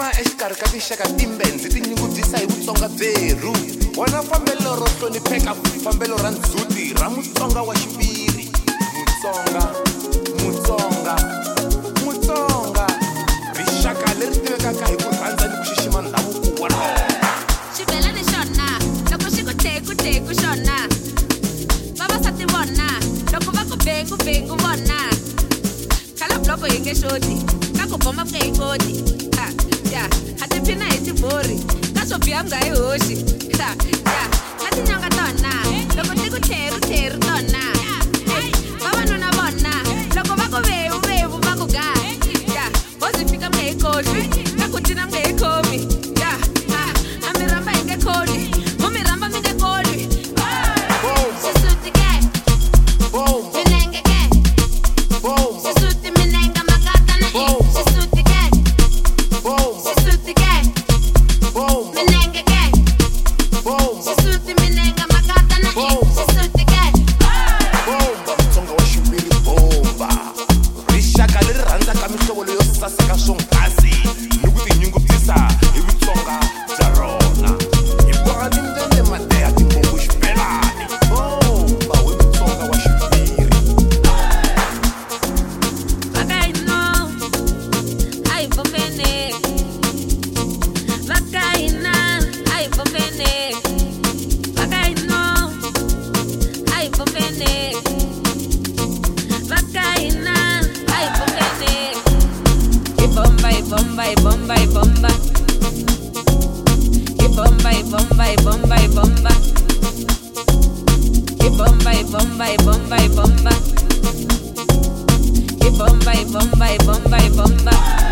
tshama exikarhi ka tinxaka timbenzi ti nyungubyisa hi vutsonga byeru wona fambelo ro hlonipheka fambelo ra ndzhuti ra mutsonga wa xiviri. Mutsonga mutsonga mutsonga. Rixaka leri tivekaka hi ku rhandza ni ku xixima ndhavuko wa rona. Xibelani xona loko xi ku tekuteku xona. Vavasati vona loko va ku bengubengu vona. Khala buloko hi nge xoti ka ku bomba ku nge hi koti. hapfina hi xibori ka swo biha mi nga yi hoxi. Ya ya na tinyonga tona. Loko ti ku tlheri tlheri tona. bomba y bomba y bomba. Que bomba y bomba y bomba y bomba. Que bomba y bomba y bomba y bomba. Que bomba y bomba.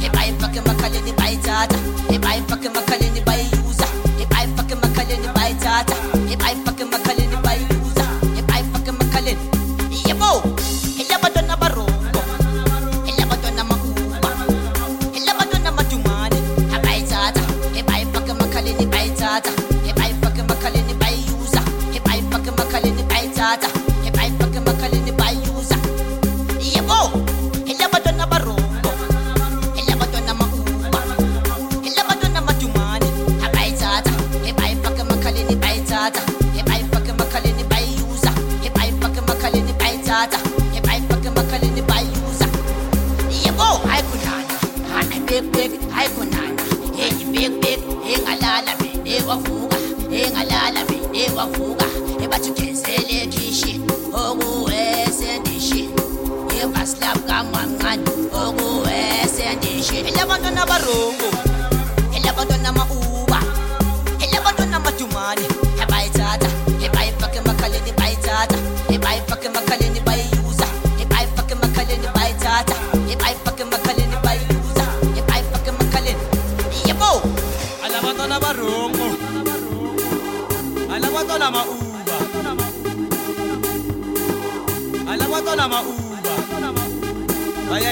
He buy fucking Macaulay, he buy fucking wavuka ebathi ugezelekhishi okuwesendishi ibasilabukamwanqani okuwesendishi elabantwana barongo elabantwana ma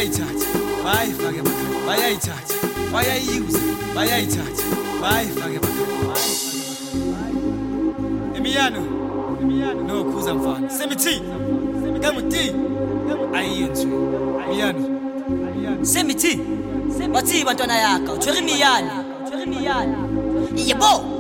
bayayithatha. Bayayifake emakhaya bayayithatha. Bayayiyuza bayayithatha. Bayayifake emakhaya imiyalo nokhuza mfana. Semithi kanguti ayiyo nje imiyalo semithi bathi bantwana yakho uthwere imiyalo uthwere imiyalo yebo!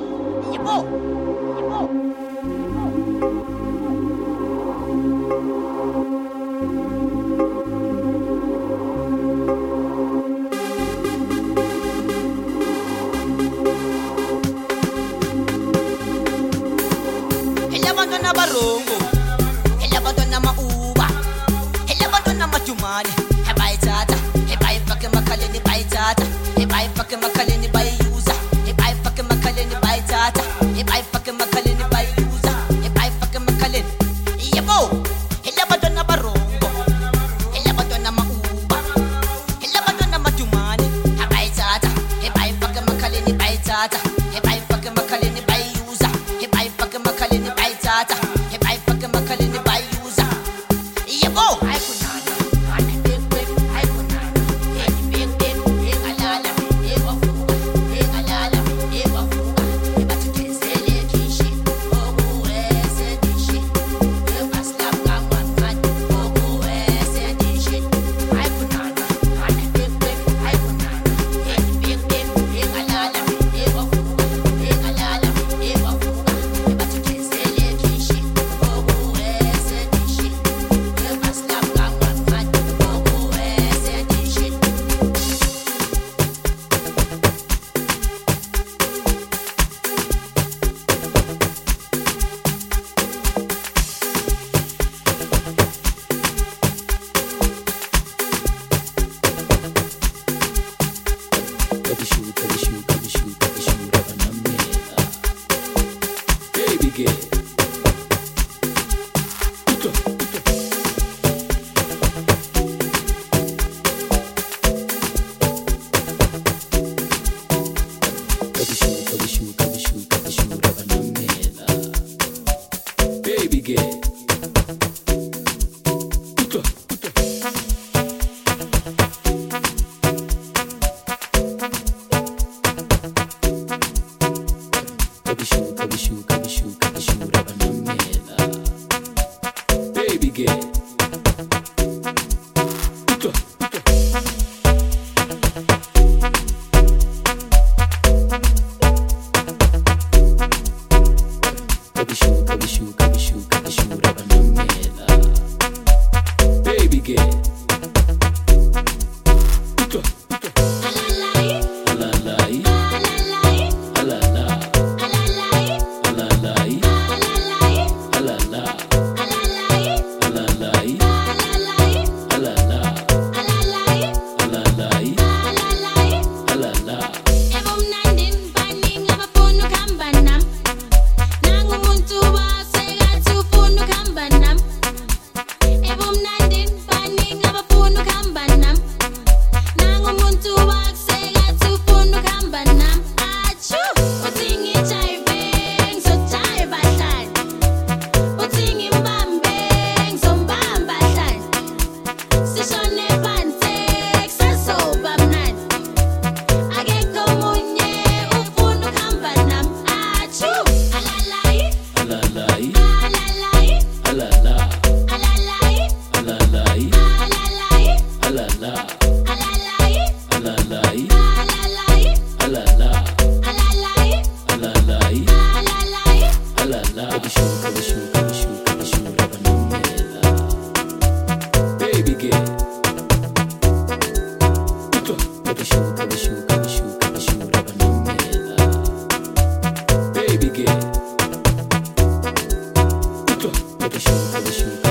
chuta, chuta.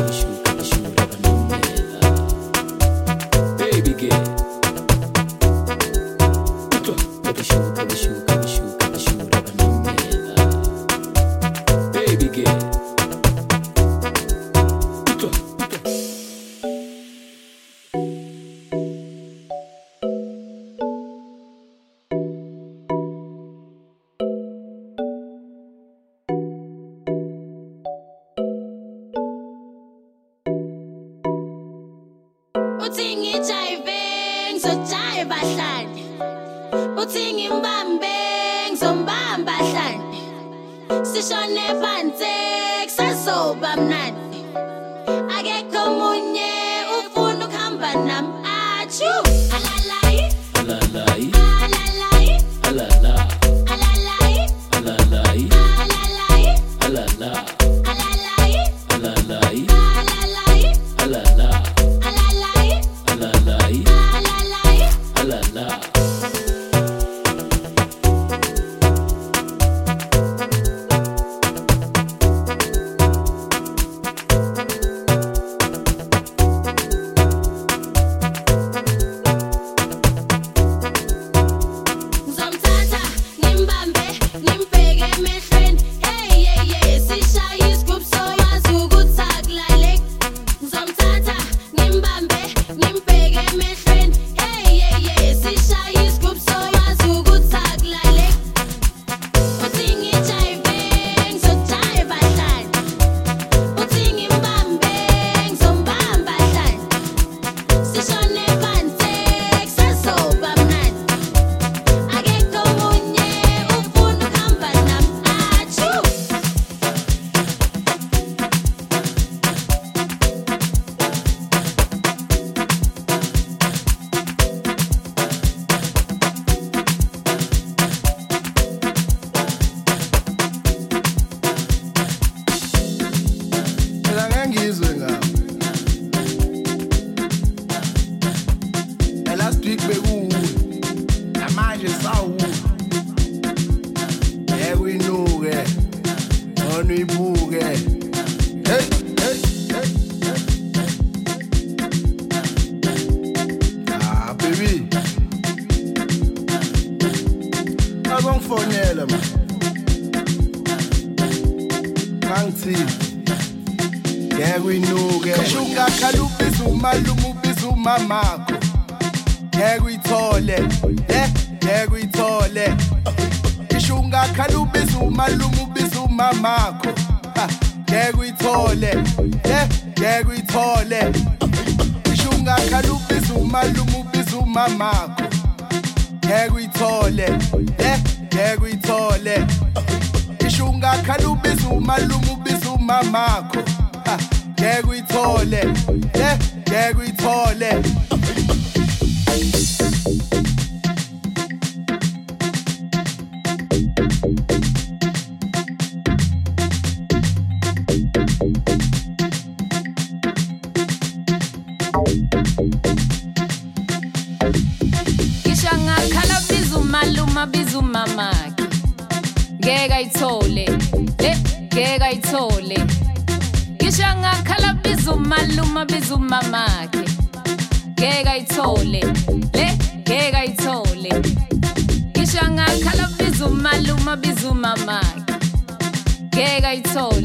Ayithole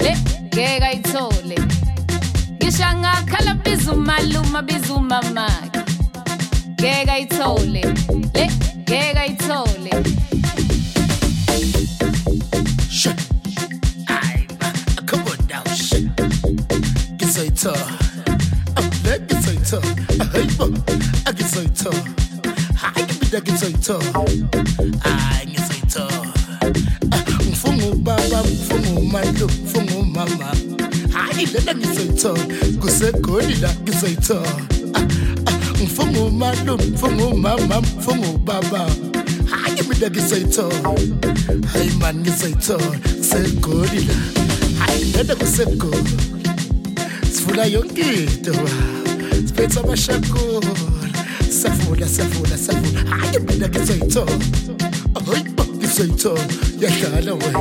le ngeke ayithole ngisho ngakhala biza umaluma biza umamakhe ngeke ayithole le ngeke ayithole Shit. Ay, come on now, shit. So tough. Hey, bo, I get so tough. Hi, give so tough. Kuse kodi da get so tough. Mfungu mando, mfungu mama, mfungu baba. Hi, give me that get so tough. Hey man, ngisayitho segodila hayi ngeda kuseko sifuna yonke into siphethe amashakula safuna safuna safuna hayi mina ngisayitho uzoyithola uyadlala wena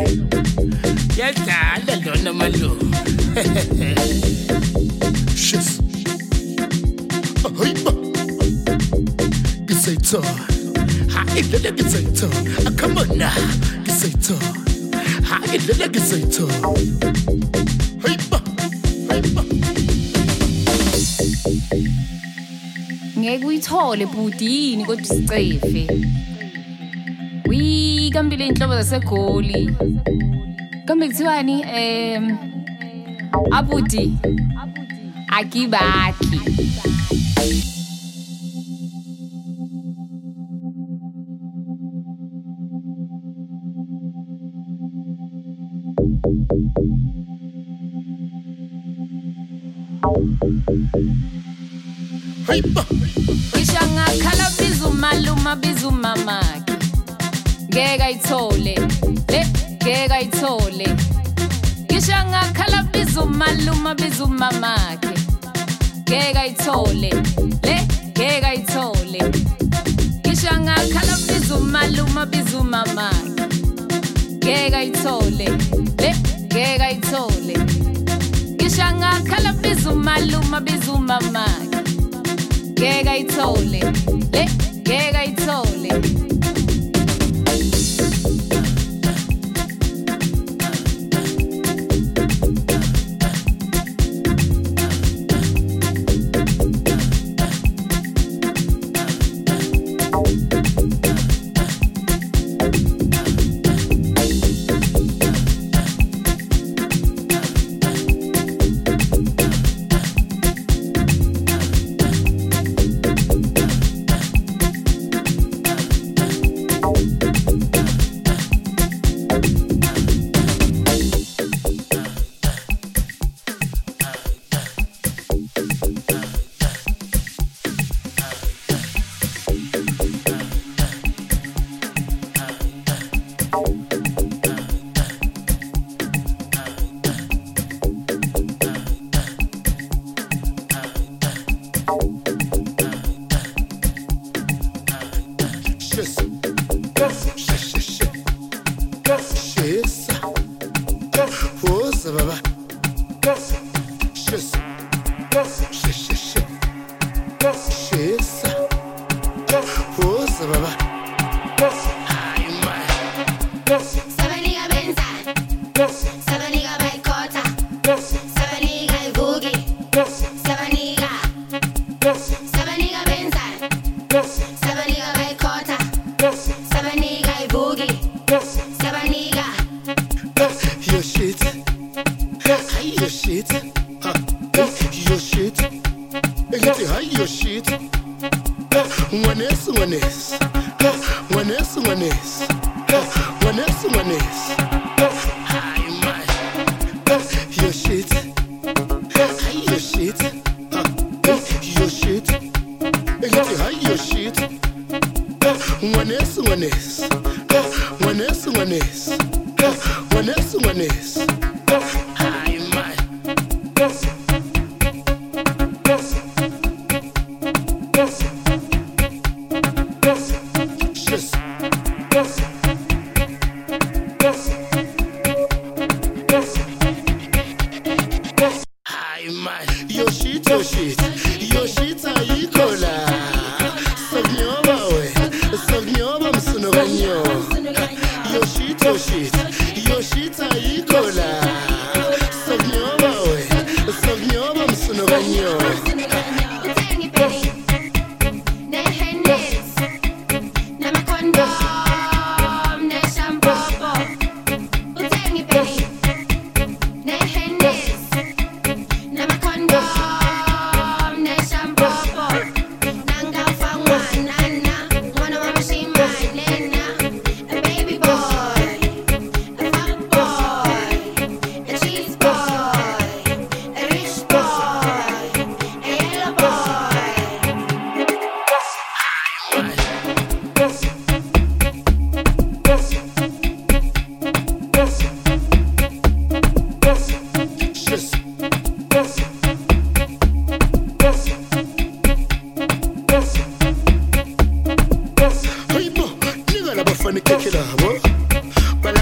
yadlala lona malume shis ahoyiba ngisayithola hayi lona ngisayithola come on now. Ngisayithola hayi lona ngisayithola hayiba hayiba ngeke uyithole budi yini kodwa isicefe? Wi kambe le inhlobo zasegoli. Kambe kuthiwani um abudi. Akibakhi hayi ayithole le ngeke ayithole ngisho ngakhala biza umaluma biza umamakhe ngeke ayithole le ngeke ayithole ngisho ngakhala biza umaluma biza umamakhe ngeke ayithole le ngeke ayithole ngisho ngakhala biza umaluma biza umamakhe ngeke ayithole le ngeke ayithole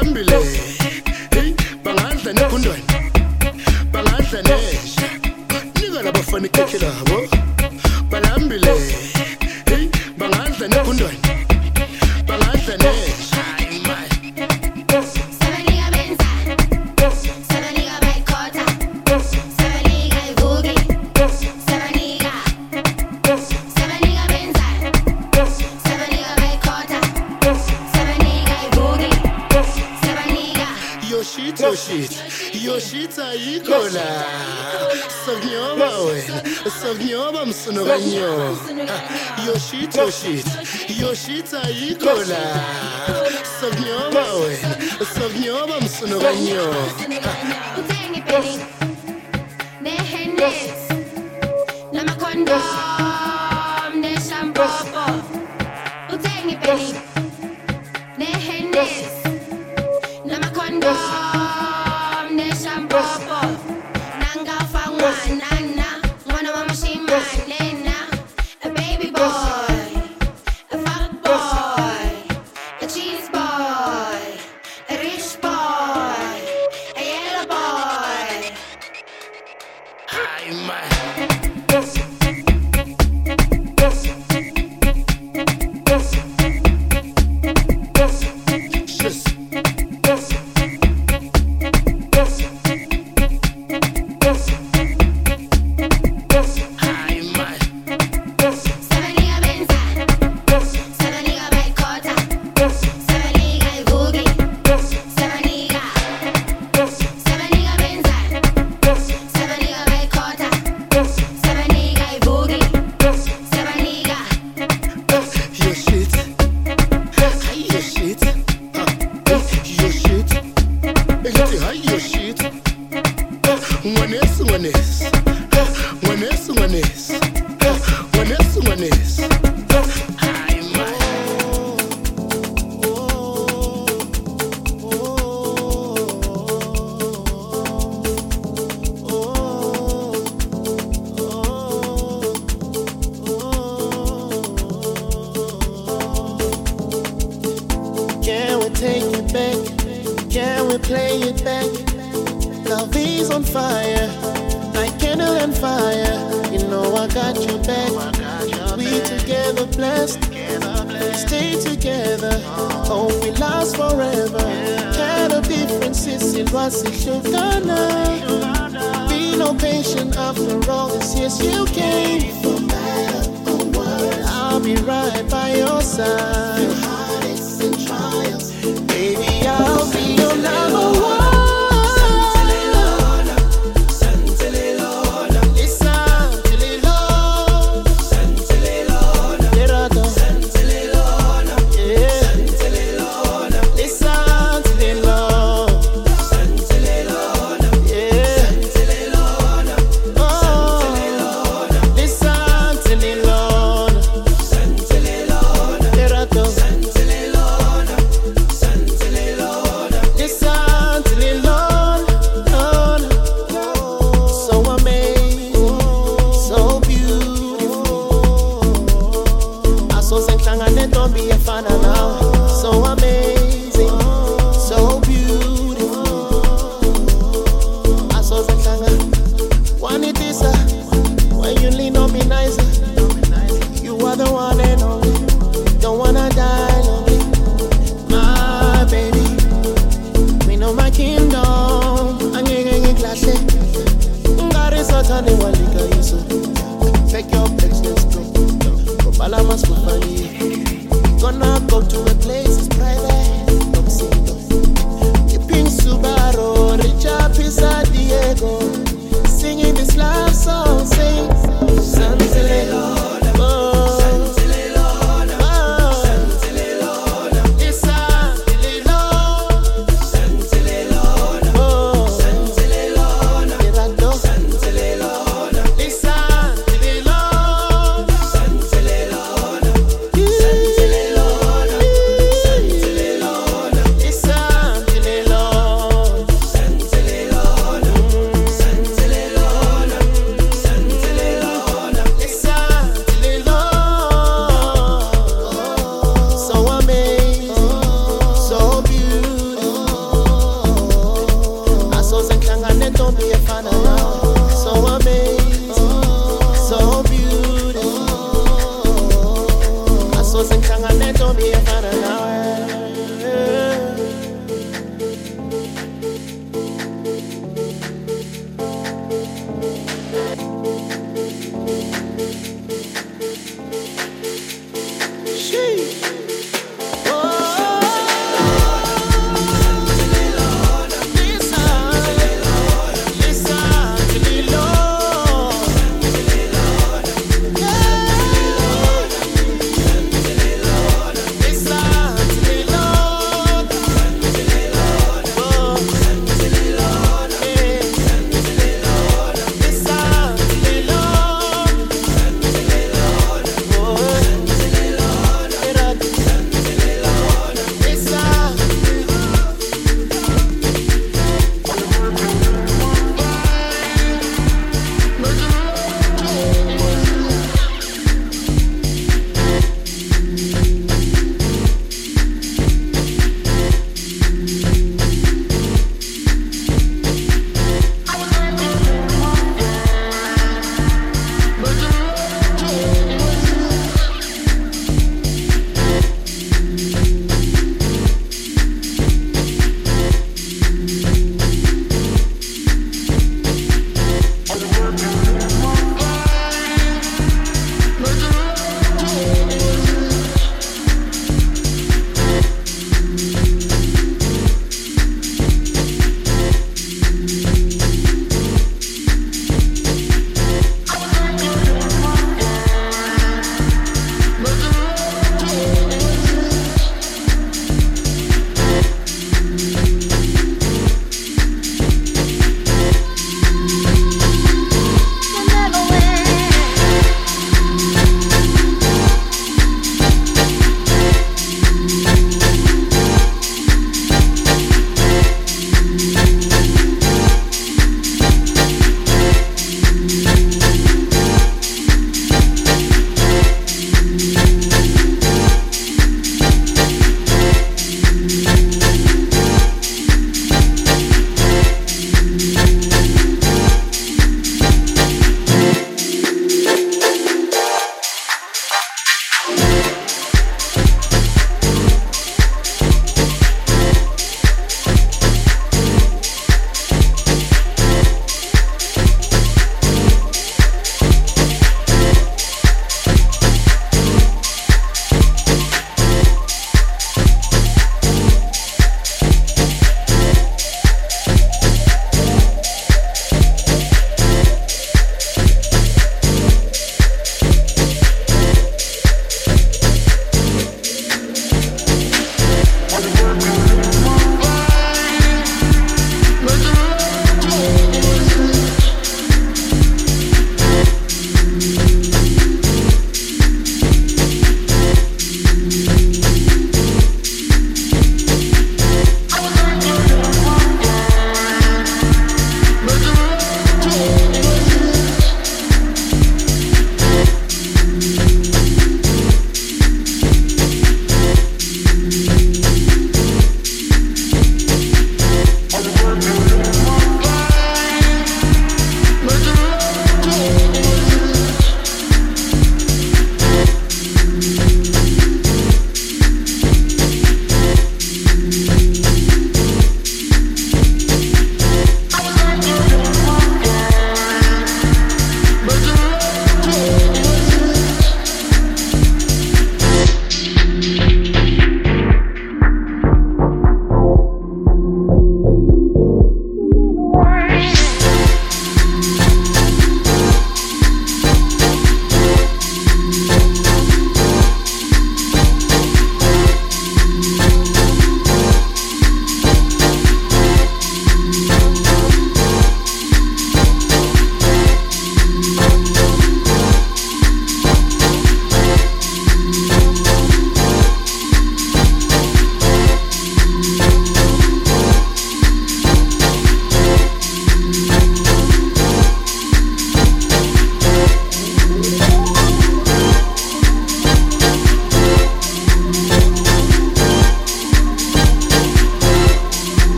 balambile shit,